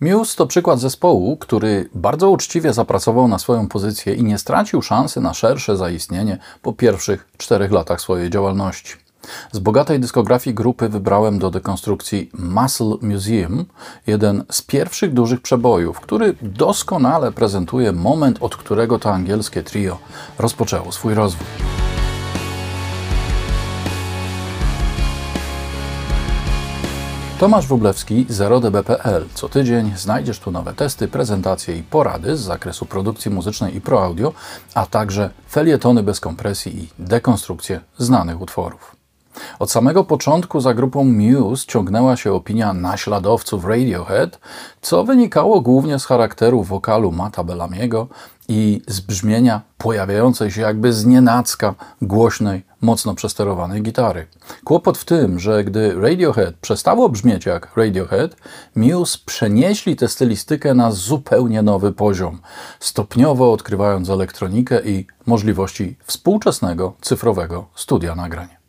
Muse to przykład zespołu, który bardzo uczciwie zapracował na swoją pozycję i nie stracił szansy na szersze zaistnienie po pierwszych czterech latach swojej działalności. Z bogatej dyskografii grupy wybrałem do dekonstrukcji Muscle Museum, jeden z pierwszych dużych przebojów, który doskonale prezentuje moment, od którego to angielskie trio rozpoczęło swój rozwój. Tomasz Wróblewski, 0db.pl. Co tydzień znajdziesz tu nowe testy, prezentacje i porady z zakresu produkcji muzycznej i pro audio, a także felietony bez kompresji i dekonstrukcje znanych utworów. Od samego początku za grupą Muse ciągnęła się opinia naśladowców Radiohead, co wynikało głównie z charakteru wokalu Mata Bellamiego i z brzmienia pojawiającej się jakby znienacka głośnej, mocno przesterowanej gitary. Kłopot w tym, że gdy Radiohead przestało brzmieć jak Radiohead, Muse przenieśli tę stylistykę na zupełnie nowy poziom, stopniowo odkrywając elektronikę i możliwości współczesnego cyfrowego studia nagrań.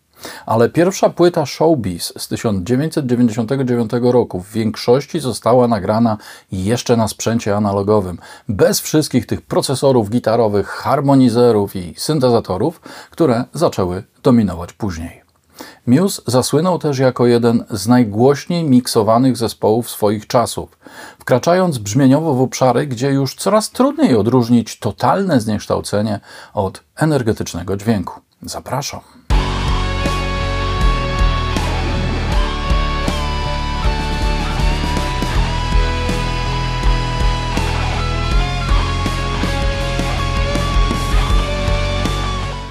Ale pierwsza płyta Showbiz z 1999 roku w większości została nagrana jeszcze na sprzęcie analogowym, bez wszystkich tych procesorów gitarowych, harmonizerów i syntezatorów, które zaczęły dominować później. Muse zasłynął też jako jeden z najgłośniej miksowanych zespołów swoich czasów, wkraczając brzmieniowo w obszary, gdzie już coraz trudniej odróżnić totalne zniekształcenie od energetycznego dźwięku. Zapraszam.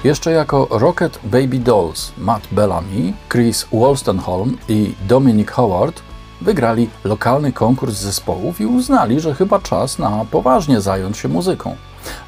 Jeszcze jako Rocket Baby Dolls Matt Bellamy, Chris Wolstenholme i Dominic Howard wygrali lokalny konkurs zespołów i uznali, że chyba czas na poważnie zająć się muzyką.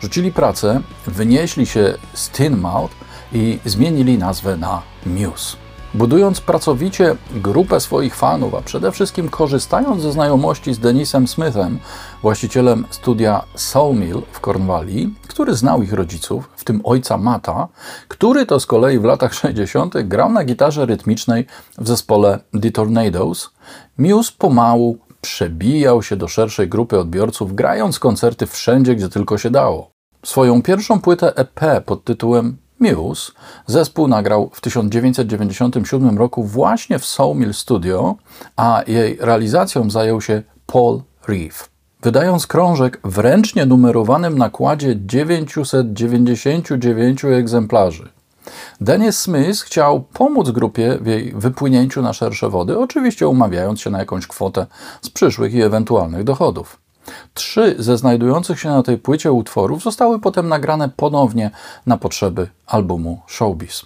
Rzucili pracę, wynieśli się z Tinmouth i zmienili nazwę na Muse. Budując pracowicie grupę swoich fanów, a przede wszystkim korzystając ze znajomości z Denisem Smithem, właścicielem studia Soulmill w Cornwalli, który znał ich rodziców, w tym ojca Mata, który to z kolei w latach 60. grał na gitarze rytmicznej w zespole The Tornadoes, Muse pomału przebijał się do szerszej grupy odbiorców, grając koncerty wszędzie, gdzie tylko się dało. Swoją pierwszą płytę EP pod tytułem Muse zespół nagrał w 1997 roku właśnie w Sawmill Studio, a jej realizacją zajął się Paul Reeve. Wydając krążek w ręcznie numerowanym nakładzie 999 egzemplarzy. Dennis Smith chciał pomóc grupie w jej wypłynięciu na szersze wody, oczywiście umawiając się na jakąś kwotę z przyszłych i ewentualnych dochodów. Trzy ze znajdujących się na tej płycie utworów zostały potem nagrane ponownie na potrzeby albumu Showbiz.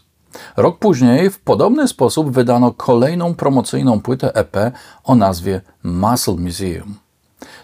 Rok później w podobny sposób wydano kolejną promocyjną płytę EP o nazwie Muscle Museum.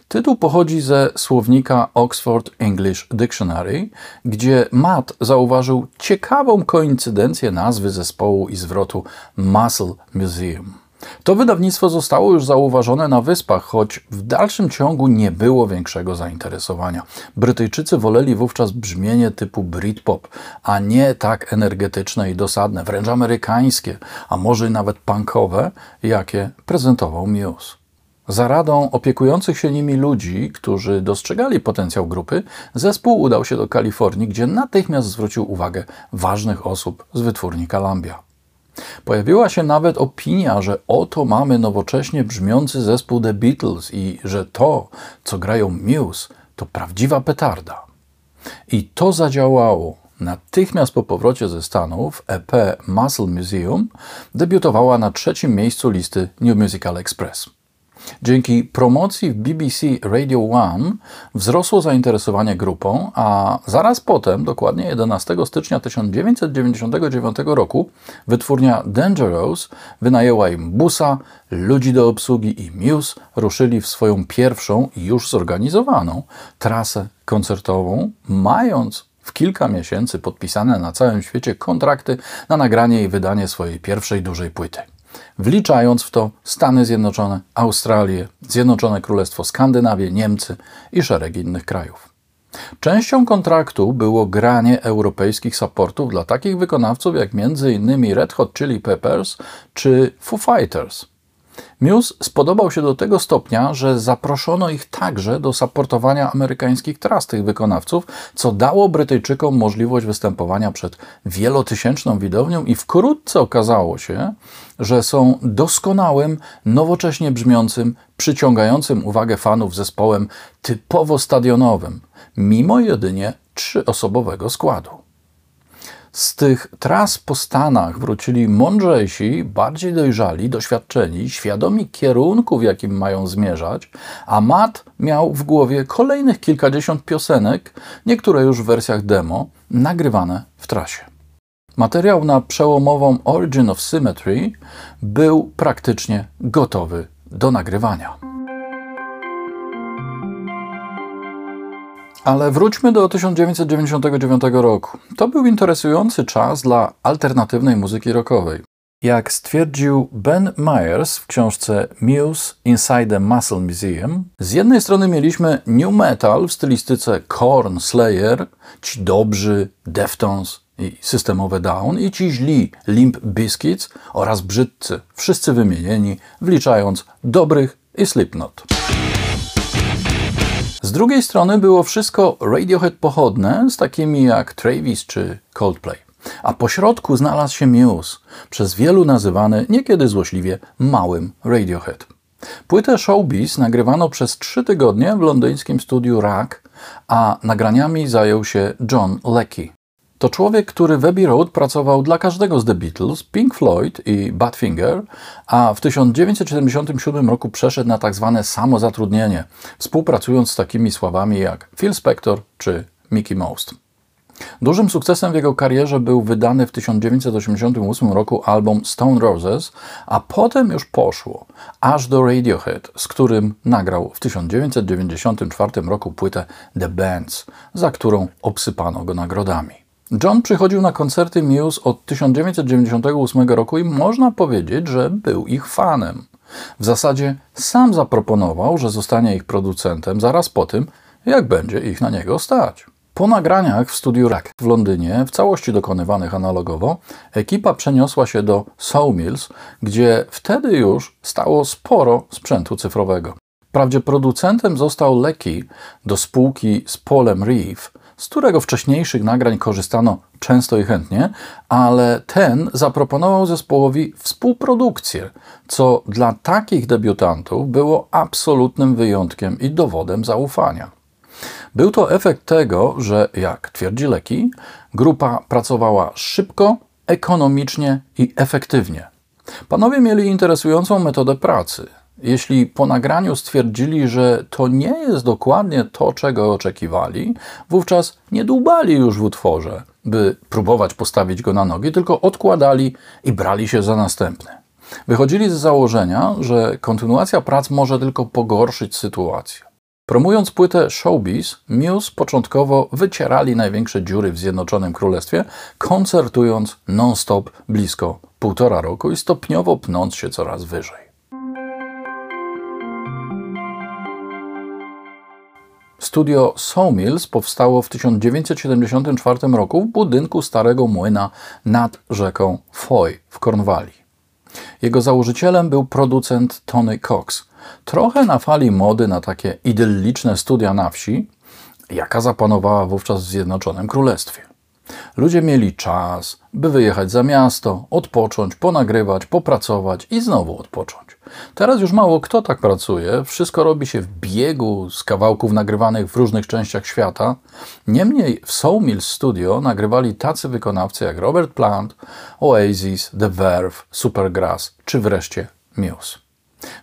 Tytuł pochodzi ze słownika Oxford English Dictionary, gdzie Matt zauważył ciekawą koincydencję nazwy zespołu i zwrotu Muscle Museum. To wydawnictwo zostało już zauważone na wyspach, choć w dalszym ciągu nie było większego zainteresowania. Brytyjczycy woleli wówczas brzmienie typu Britpop, a nie tak energetyczne i dosadne, wręcz amerykańskie, a może nawet punkowe, jakie prezentował Muse. Za radą opiekujących się nimi ludzi, którzy dostrzegali potencjał grupy, zespół udał się do Kalifornii, gdzie natychmiast zwrócił uwagę ważnych osób z wytwórni Columbia. Pojawiła się nawet opinia, że oto mamy nowocześnie brzmiący zespół The Beatles i że to, co grają Muse, to prawdziwa petarda. I to zadziałało. Natychmiast po powrocie ze Stanów EP Muscle Museum debiutowała na trzecim miejscu listy New Musical Express. Dzięki promocji w BBC Radio One wzrosło zainteresowanie grupą, a zaraz potem, dokładnie 11 stycznia 1999 roku, wytwórnia Dangerous wynajęła im busa, ludzi do obsługi i Muse ruszyli w swoją pierwszą, już zorganizowaną trasę koncertową, mając w kilka miesięcy podpisane na całym świecie kontrakty na nagranie i wydanie swojej pierwszej dużej płyty wliczając w to Stany Zjednoczone, Australię, Zjednoczone Królestwo Skandynawię, Niemcy i szereg innych krajów. Częścią kontraktu było granie europejskich supportów dla takich wykonawców jak m.in. Red Hot Chili Peppers czy Foo Fighters. Muse spodobał się do tego stopnia, że zaproszono ich także do supportowania amerykańskich tras tych wykonawców, co dało Brytyjczykom możliwość występowania przed wielotysięczną widownią i wkrótce okazało się, że są doskonałym, nowocześnie brzmiącym, przyciągającym uwagę fanów zespołem typowo stadionowym, mimo jedynie trzyosobowego składu. Z tych tras po Stanach wrócili mądrzejsi, bardziej dojrzali, doświadczeni, świadomi kierunku, w jakim mają zmierzać, a Matt miał w głowie kolejnych kilkadziesiąt piosenek, niektóre już w wersjach demo, nagrywane w trasie. Materiał na przełomową Origin of Symmetry był praktycznie gotowy do nagrywania. Ale wróćmy do 1999 roku. To był interesujący czas dla alternatywnej muzyki rockowej. Jak stwierdził Ben Myers w książce Muse Inside the Muscle Museum, z jednej strony mieliśmy new metal w stylistyce Korn, Slayer, ci dobrzy, Deftones systemowe Down i ci źli Limp Bizkits oraz brzydcy, wszyscy wymienieni, wliczając dobrych i Slipknot. Z drugiej strony było wszystko Radiohead pochodne z takimi jak Travis czy Coldplay. A po środku znalazł się Muse, przez wielu nazywany niekiedy złośliwie małym Radiohead. Płytę Showbiz nagrywano przez trzy tygodnie w londyńskim studiu Rack, a nagraniami zajął się John Leckie. To człowiek, który w Abbey Road pracował dla każdego z The Beatles, Pink Floyd i Badfinger, a w 1977 roku przeszedł na tak zwane samozatrudnienie, współpracując z takimi sławami jak Phil Spector czy Mickey Most. Dużym sukcesem w jego karierze był wydany w 1988 roku album Stone Roses, a potem już poszło aż do Radiohead, z którym nagrał w 1994 roku płytę The Bands, za którą obsypano go nagrodami. John przychodził na koncerty Muse od 1998 roku i można powiedzieć, że był ich fanem. W zasadzie sam zaproponował, że zostanie ich producentem zaraz po tym, jak będzie ich na niego stać. Po nagraniach w studiu Rack w Londynie, w całości dokonywanych analogowo, ekipa przeniosła się do Sawmills, gdzie wtedy już stało sporo sprzętu cyfrowego. Wprawdzie producentem został Lecky do spółki z Polem Reeve, z którego wcześniejszych nagrań korzystano często i chętnie, ale ten zaproponował zespołowi współprodukcję, co dla takich debiutantów było absolutnym wyjątkiem i dowodem zaufania. Był to efekt tego, że, jak twierdzi Leki, grupa pracowała szybko, ekonomicznie i efektywnie. Panowie mieli interesującą metodę pracy. Jeśli po nagraniu stwierdzili, że to nie jest dokładnie to, czego oczekiwali, wówczas nie dłubali już w utworze, by próbować postawić go na nogi, tylko odkładali i brali się za następny. Wychodzili z założenia, że kontynuacja prac może tylko pogorszyć sytuację. Promując płytę Showbiz, Muse początkowo wycierali największe dziury w Zjednoczonym Królestwie, koncertując non-stop blisko półtora roku i stopniowo pnąc się coraz wyżej. Studio Sawmills powstało w 1974 roku w budynku starego młyna nad rzeką Foy w Cornwalli. Jego założycielem był producent Tony Cox. Trochę na fali mody na takie idylliczne studia na wsi, jaka zapanowała wówczas w Zjednoczonym Królestwie. Ludzie mieli czas, by wyjechać za miasto, odpocząć, ponagrywać, popracować i znowu odpocząć. Teraz już mało kto tak pracuje, wszystko robi się w biegu z kawałków nagrywanych w różnych częściach świata. Niemniej w Sawmill Studio nagrywali tacy wykonawcy jak Robert Plant, Oasis, The Verve, Supergrass czy wreszcie Muse.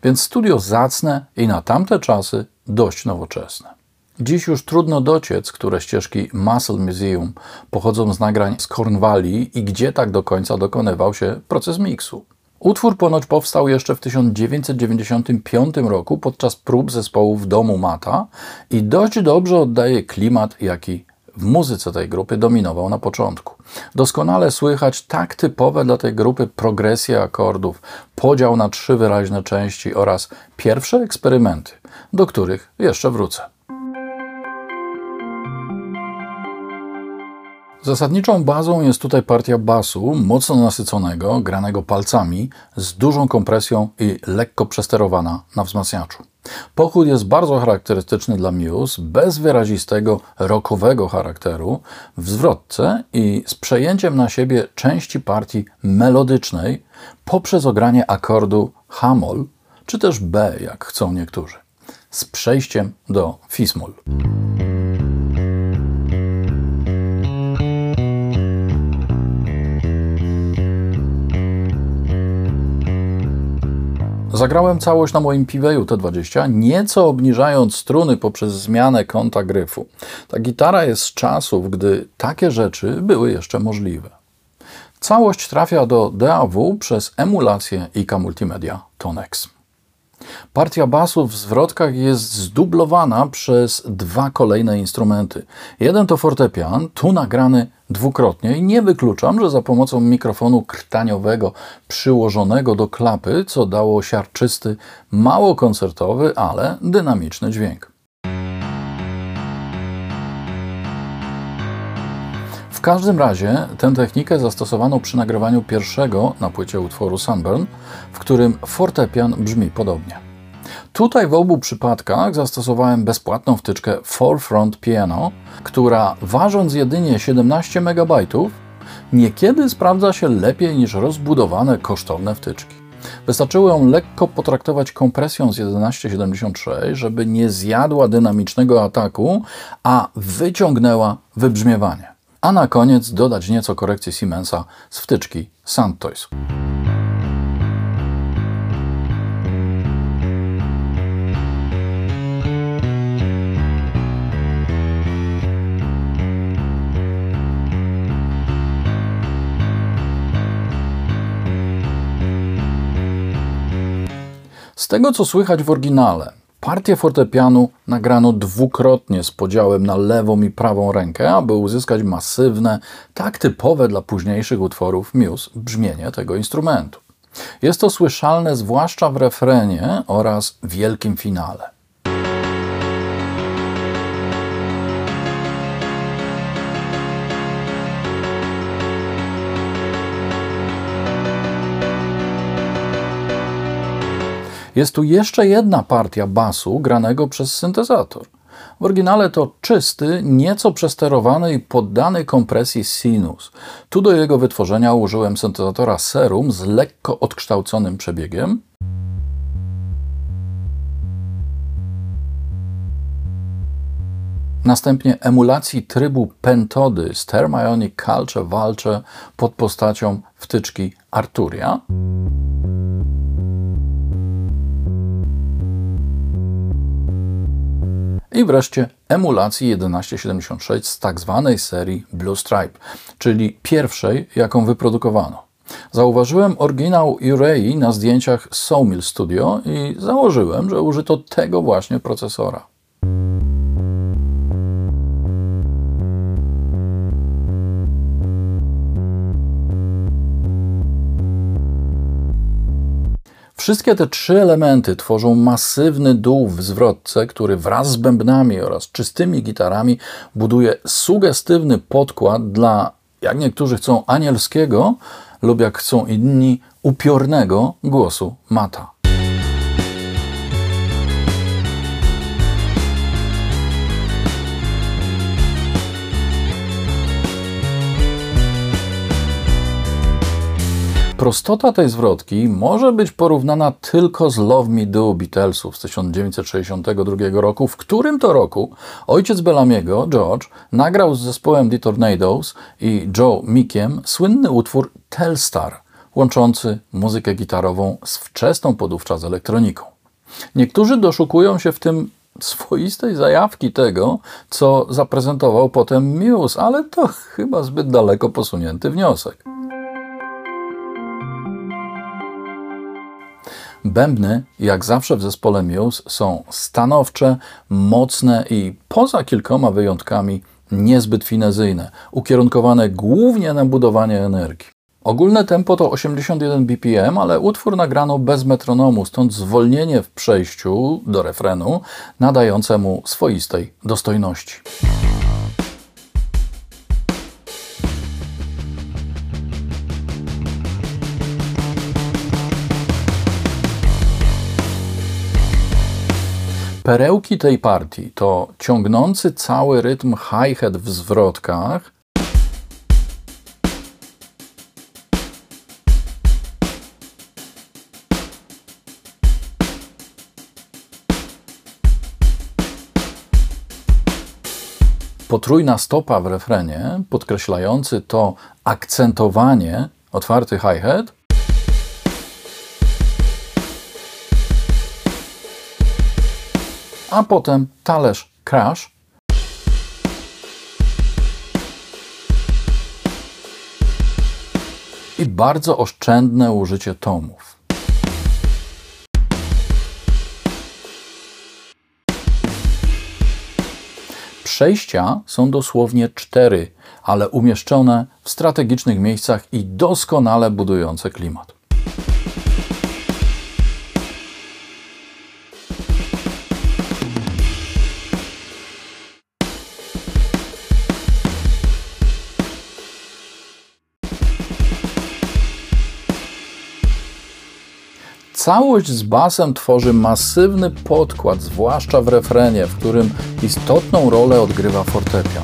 Więc studio zacne i na tamte czasy dość nowoczesne. Dziś już trudno dociec, które ścieżki Muscle Museum pochodzą z nagrań z Cornwalli i gdzie tak do końca dokonywał się proces miksu. Utwór ponoć powstał jeszcze w 1995 roku podczas prób zespołu w domu Mata i dość dobrze oddaje klimat, jaki w muzyce tej grupy dominował na początku. Doskonale słychać tak typowe dla tej grupy progresje akordów, podział na trzy wyraźne części oraz pierwsze eksperymenty, do których jeszcze wrócę. Zasadniczą bazą jest tutaj partia basu, mocno nasyconego, granego palcami, z dużą kompresją i lekko przesterowana na wzmacniaczu. Pochód jest bardzo charakterystyczny dla Muse, bez wyrazistego rockowego charakteru, w zwrotce i z przejęciem na siebie części partii melodycznej poprzez ogranie akordu Hamol, czy też B, jak chcą niektórzy, z przejściem do Fismol. Zagrałem całość na moim Piweju T20, nieco obniżając struny poprzez zmianę kąta gryfu. Ta gitara jest z czasów, gdy takie rzeczy były jeszcze możliwe. Całość trafia do DAW przez emulację IK Multimedia Tonex. Partia basów w zwrotkach jest zdublowana przez dwa kolejne instrumenty. Jeden to fortepian, tu nagrany dwukrotnie i nie wykluczam, że za pomocą mikrofonu krtaniowego przyłożonego do klapy, co dało siarczysty, mało koncertowy, ale dynamiczny dźwięk. W każdym razie tę technikę zastosowano przy nagrywaniu pierwszego na płycie utworu Sunburn, w którym fortepian brzmi podobnie. Tutaj w obu przypadkach zastosowałem bezpłatną wtyczkę Forefront Piano, która ważąc jedynie 17 MB, niekiedy sprawdza się lepiej niż rozbudowane kosztowne wtyczki. Wystarczyło ją lekko potraktować kompresją z 1176, żeby nie zjadła dynamicznego ataku, a wyciągnęła wybrzmiewanie. A na koniec dodać nieco korekcji Siemensa z wtyczki Soundtoys. Tego co słychać w oryginale, partię fortepianu nagrano dwukrotnie z podziałem na lewą i prawą rękę, aby uzyskać masywne, tak typowe dla późniejszych utworów Muse brzmienie tego instrumentu. Jest to słyszalne zwłaszcza w refrenie oraz wielkim finale. Jest tu jeszcze jedna partia basu granego przez syntezator. W oryginale to czysty, nieco przesterowany i poddany kompresji sinus. Tu do jego wytworzenia użyłem syntezatora Serum z lekko odkształconym przebiegiem. Następnie emulacji trybu pentody z Thermionic Culture walczę pod postacią wtyczki Arturia. I wreszcie emulacji 1176 z tak zwanej serii Blue Stripe, czyli pierwszej, jaką wyprodukowano. Zauważyłem oryginał Urei na zdjęciach Sawmill Studio i założyłem, że użyto tego właśnie procesora. Wszystkie te trzy elementy tworzą masywny dół w zwrotce, który wraz z bębnami oraz czystymi gitarami buduje sugestywny podkład dla, jak niektórzy chcą, anielskiego lub jak chcą inni, upiornego głosu mata. Prostota tej zwrotki może być porównana tylko z Love Me Do Beatlesów z 1962 roku, w którym to roku ojciec Bellamiego, George, nagrał z zespołem The Tornadoes i Joe Mickiem słynny utwór Telstar, łączący muzykę gitarową z wczesną podówczas elektroniką. Niektórzy doszukują się w tym swoistej zajawki tego, co zaprezentował potem Muse, ale to chyba zbyt daleko posunięty wniosek. Bębny, jak zawsze w zespole Muse, są stanowcze, mocne i poza kilkoma wyjątkami niezbyt finezyjne, ukierunkowane głównie na budowanie energii. Ogólne tempo to 81 bpm, ale utwór nagrano bez metronomu, stąd zwolnienie w przejściu do refrenu nadające mu swoistej dostojności. Perełki tej partii to ciągnący cały rytm hi-hat w zwrotkach, potrójna stopa w refrenie, podkreślający to akcentowanie, otwarty hi-hat, a potem talerz crash, i bardzo oszczędne użycie tomów. Przejścia są dosłownie cztery, ale umieszczone w strategicznych miejscach i doskonale budujące klimat. Całość z basem tworzy masywny podkład, zwłaszcza w refrenie, w którym istotną rolę odgrywa fortepian.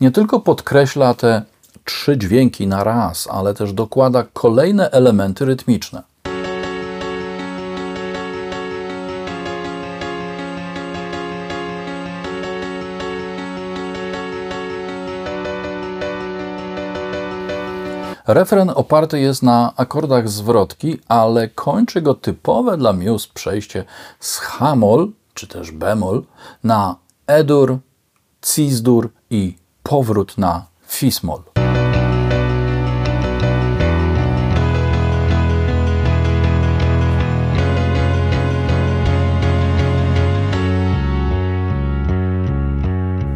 nie tylko podkreśla te trzy dźwięki na raz, ale też dokłada kolejne elementy rytmiczne. Refren oparty jest na akordach zwrotki, ale kończy go typowe dla Muse przejście z H-moll, czy też bemol, na E-dur, Cis-dur i powrót na Fis-moll.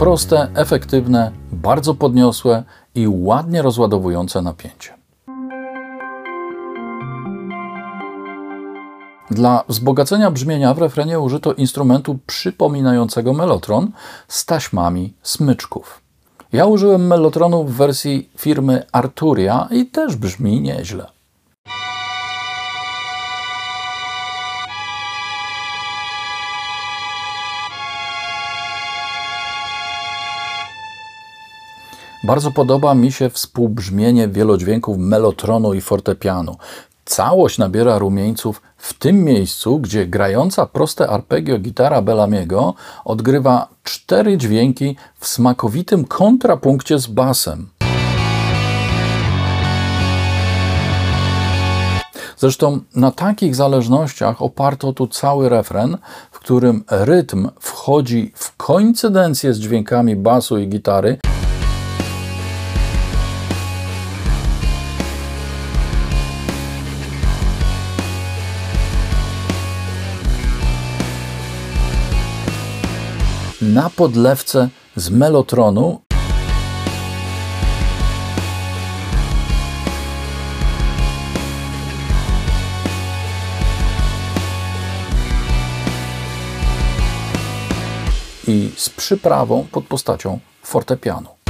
Proste, efektywne, bardzo podniosłe i ładnie rozładowujące napięcie. Dla wzbogacenia brzmienia w refrenie użyto instrumentu przypominającego melotron z taśmami smyczków. Ja użyłem melotronu w wersji firmy Arturia i też brzmi nieźle. Bardzo podoba mi się współbrzmienie wielodźwięków melotronu i fortepianu. Całość nabiera rumieńców w tym miejscu, gdzie grająca proste arpeggio gitara Bellamiego odgrywa cztery dźwięki w smakowitym kontrapunkcie z basem. Zresztą na takich zależnościach oparto tu cały refren, w którym rytm wchodzi w koincydencję z dźwiękami basu i gitary. Na podlewce z melotronu. I z przyprawą pod postacią fortepianu.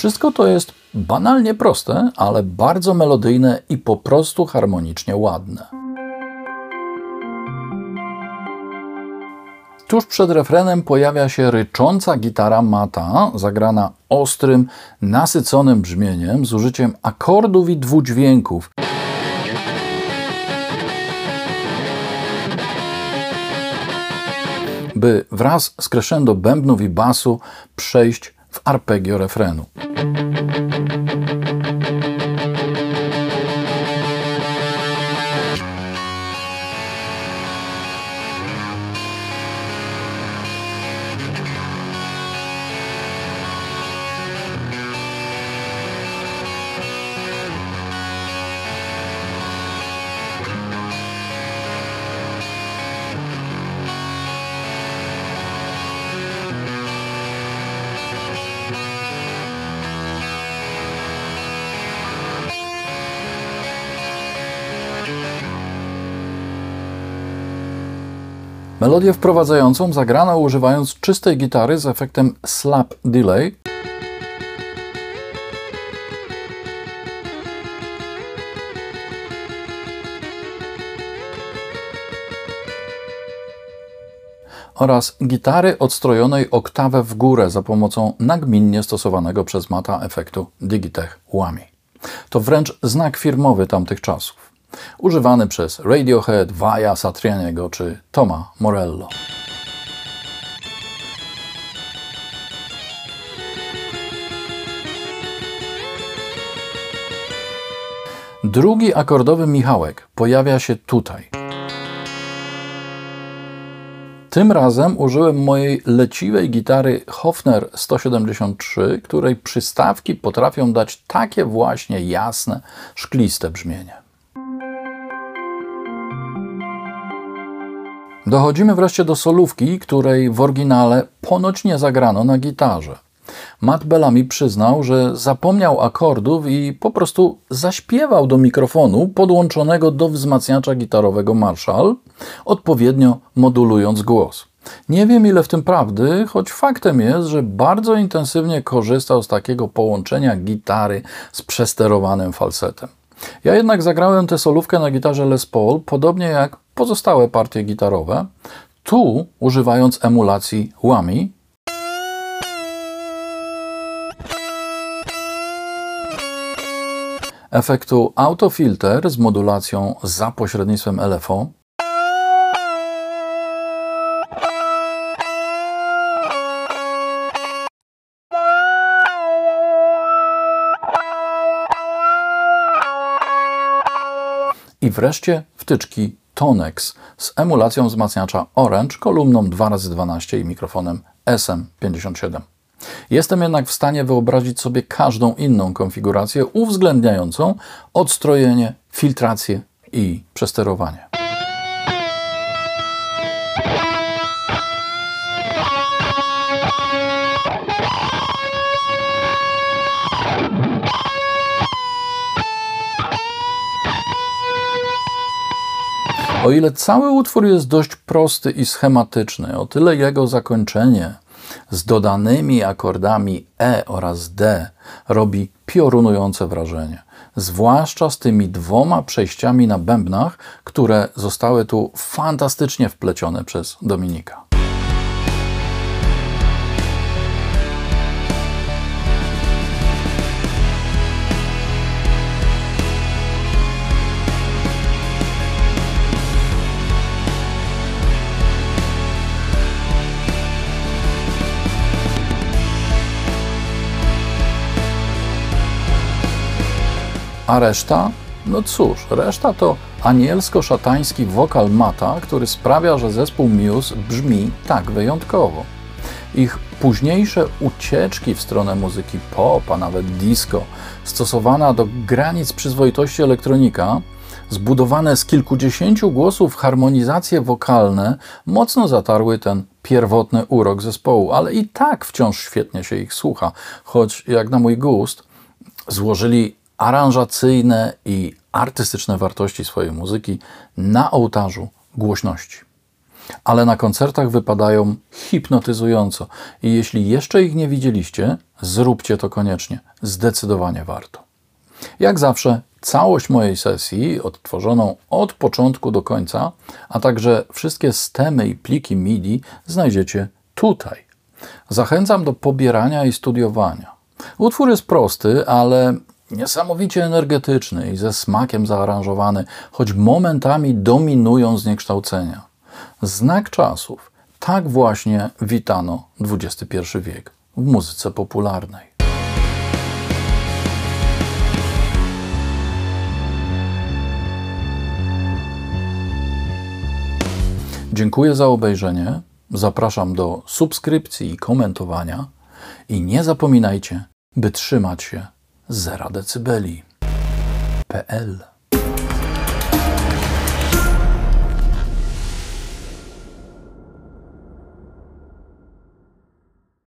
Wszystko to jest banalnie proste, ale bardzo melodyjne i po prostu harmonicznie ładne. Tuż przed refrenem pojawia się rycząca gitara mata, zagrana ostrym, nasyconym brzmieniem z użyciem akordów i dwudźwięków. by wraz z crescendo bębnów i basu przejść w arpeggio refrenu. Melodię wprowadzającą zagrano używając czystej gitary z efektem slap delay. oraz gitary odstrojonej oktawę w górę za pomocą nagminnie stosowanego przez Mata efektu Digitech Whammy. To wręcz znak firmowy tamtych czasów, używany przez Radiohead, Vaja Satrianiego czy Toma Morello. Drugi akordowy Michałek pojawia się tutaj. Tym razem użyłem mojej leciwej gitary Hofner 173, której przystawki potrafią dać takie właśnie jasne, szkliste brzmienie. Dochodzimy wreszcie do solówki, której w oryginale ponoć nie zagrano na gitarze. Matt Bellamy przyznał, że zapomniał akordów i po prostu zaśpiewał do mikrofonu podłączonego do wzmacniacza gitarowego Marshall, odpowiednio modulując głos. Nie wiem ile w tym prawdy, choć faktem jest, że bardzo intensywnie korzystał z takiego połączenia gitary z przesterowanym falsetem. Ja jednak zagrałem tę solówkę na gitarze Les Paul, podobnie jak pozostałe partie gitarowe, tu używając emulacji Whammy, efektu autofilter z modulacją za pośrednictwem LFO, i wreszcie wtyczki Tonex z emulacją wzmacniacza Orange, kolumną 2x12 i mikrofonem SM57. Jestem jednak w stanie wyobrazić sobie każdą inną konfigurację uwzględniającą odstrojenie, filtrację i przesterowanie. O ile cały utwór jest dość prosty i schematyczny, o tyle jego zakończenie z dodanymi akordami E oraz D robi piorunujące wrażenie. Zwłaszcza z tymi dwoma przejściami na bębnach, które zostały tu fantastycznie wplecione przez Dominika. A reszta? No cóż, reszta to anielsko-szatański wokal Mata, który sprawia, że zespół Muse brzmi tak wyjątkowo. Ich późniejsze ucieczki w stronę muzyki pop, a nawet disco, stosowana do granic przyzwoitości elektronika, zbudowane z kilkudziesięciu głosów harmonizacje wokalne, mocno zatarły ten pierwotny urok zespołu, ale i tak wciąż świetnie się ich słucha, choć jak na mój gust złożyli aranżacyjne i artystyczne wartości swojej muzyki na ołtarzu głośności. Ale na koncertach wypadają hipnotyzująco i jeśli jeszcze ich nie widzieliście, zróbcie to koniecznie. Zdecydowanie warto. Jak zawsze, całość mojej sesji, odtworzoną od początku do końca, a także wszystkie stemy i pliki MIDI znajdziecie tutaj. Zachęcam do pobierania i studiowania. Utwór jest prosty, ale Niesamowicie energetyczny i ze smakiem zaaranżowany, choć momentami dominują zniekształcenia. Znak czasów. Tak właśnie witano XXI wiek w muzyce popularnej. Dziękuję za obejrzenie. Zapraszam do subskrypcji i komentowania. I nie zapominajcie, by trzymać się zera decybeli.pl